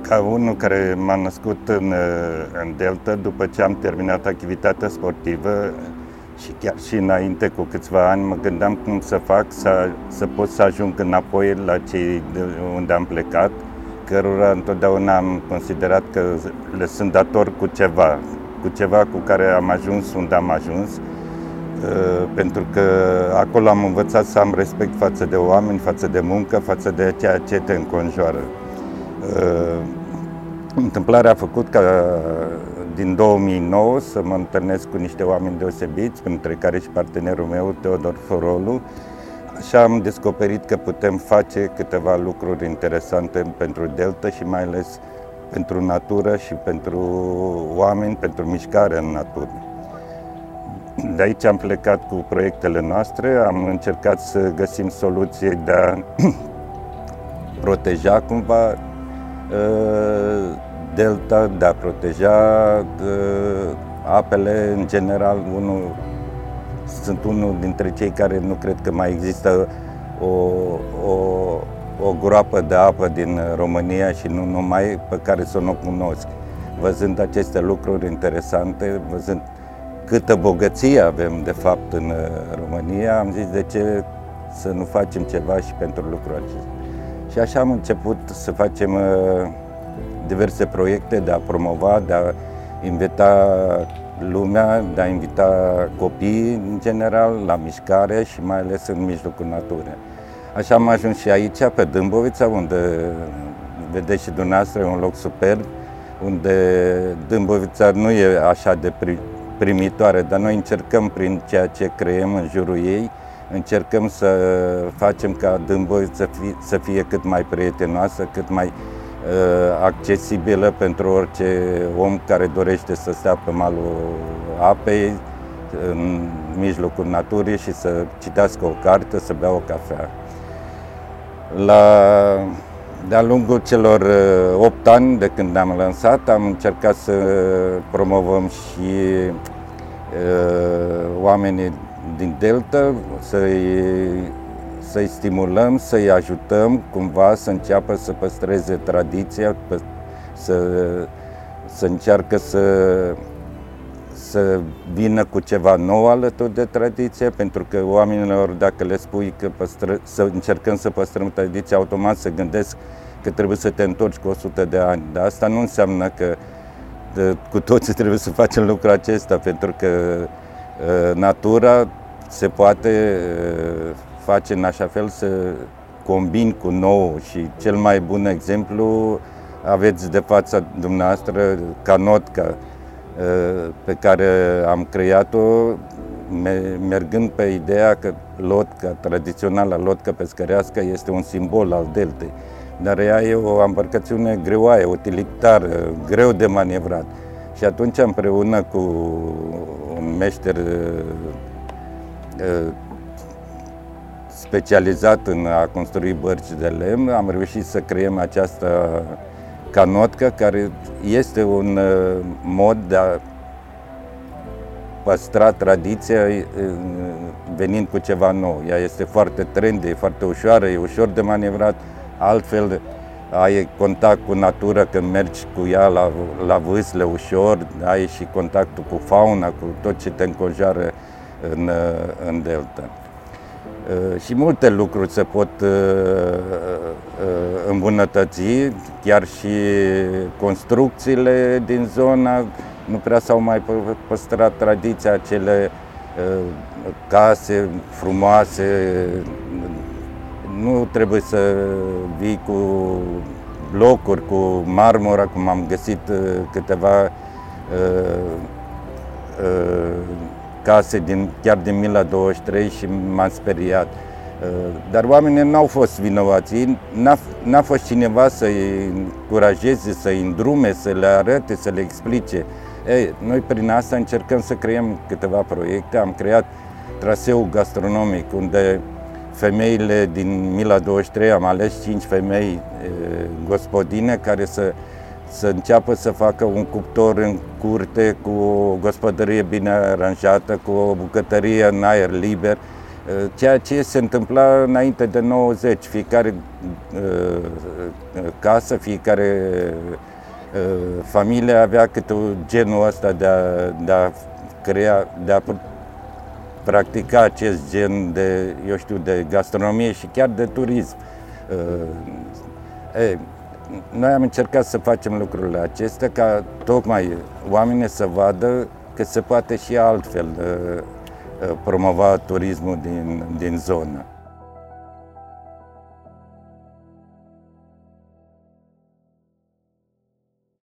Ca unul care m-a născut în, în Delta, după ce am terminat activitatea sportivă și chiar și înainte cu câțiva ani, mă gândeam cum să fac să, să pot să ajung înapoi la cei de unde am plecat, cărora întotdeauna am considerat că le sunt dator cu ceva, cu ceva cu care am ajuns unde am ajuns, uh, pentru că acolo am învățat să am respect față de oameni, față de muncă, față de ceea ce te înconjoară. Uh, întâmplarea a făcut ca din 2009 să mă întâlnesc cu niște oameni deosebiți, printre care și partenerul meu, Teodor Forolu. Așa am descoperit că putem face câteva lucruri interesante pentru Delta și mai ales pentru natură și pentru oameni, pentru mișcare în natură. De aici am plecat cu proiectele noastre, am încercat să găsim soluții de a proteja cumva uh, delta, de a proteja uh, apele în general. Unul, sunt unul dintre cei care nu cred că mai există o, o, o groapă de apă din România și nu numai pe care să nu o cunosc. Văzând aceste lucruri interesante, văzând câtă bogăție avem de fapt în România, am zis de ce să nu facem ceva și pentru lucrul acesta. Și așa am început să facem uh, diverse proiecte de a promova, de a invita lumea, de a invita copii în general la mișcare și mai ales în mijlocul naturii. Așa am ajuns și aici, pe Dâmbovița, unde vedeți și dumneavoastră, e un loc superb, unde Dâmbovița nu e așa de primitoare, dar noi încercăm prin ceea ce creăm în jurul ei, încercăm să facem ca Dâmbovița să fie, să fie cât mai prietenoasă, cât mai uh, accesibilă pentru orice om care dorește să stea pe malul apei, în mijlocul naturii și să citească o carte, să bea o cafea. La, de-a lungul celor 8 uh, ani de când ne-am lansat, am încercat să promovăm și uh, oamenii din Delta, să-i, să-i stimulăm, să-i ajutăm cumva să înceapă să păstreze tradiția, să, să încearcă să să vină cu ceva nou alături de tradiție, pentru că oamenilor, dacă le spui că păstră, să încercăm să păstrăm tradiția, automat să gândesc că trebuie să te întorci cu 100 de ani. Dar asta nu înseamnă că de, cu toții trebuie să facem lucrul acesta, pentru că uh, natura se poate uh, face în așa fel să combin cu nou și cel mai bun exemplu aveți de fața dumneavoastră Canotca, Uh, pe care am creat-o mergând pe ideea că lotca, tradiționala lotca pescărească este un simbol al deltei, dar ea e o embarcațiune greoaie, utilitară, greu de manevrat. Și atunci împreună cu un meșter uh, uh, specializat în a construi bărci de lemn, am reușit să creăm această canotcă, care este un uh, mod de a păstra tradiția venind cu ceva nou. Ea este foarte trendy, e foarte ușoară, e ușor de manevrat, altfel ai contact cu natura când mergi cu ea la, la vâsle ușor, ai și contactul cu fauna, cu tot ce te înconjoară în, uh, în delta. Uh, și multe lucruri se pot uh, uh, îmbunătăți, chiar și construcțiile din zona nu prea s-au mai păstrat tradiția, acele case frumoase, nu trebuie să vii cu blocuri, cu marmură, cum am găsit câteva case din, chiar din Mila 23 și m-am speriat. Uh, dar oamenii n-au fost vinovați, n-a, n-a fost cineva să-i încurajeze, să-i îndrume, să le arate, să le explice. Ei, noi prin asta încercăm să creăm câteva proiecte. Am creat traseul gastronomic, unde femeile din Mila 23, am ales 5 femei e, uh, gospodine care să să înceapă să facă un cuptor în curte cu o gospodărie bine aranjată, cu o bucătărie în aer liber ceea ce se întâmpla înainte de 90. Fiecare casă, fiecare familie avea câte genul ăsta de a, de a crea, de a practica acest gen de, eu știu, de gastronomie și chiar de turism. E, noi am încercat să facem lucrurile acestea ca tocmai oamenii să vadă că se poate și altfel promova turismul din, din zonă.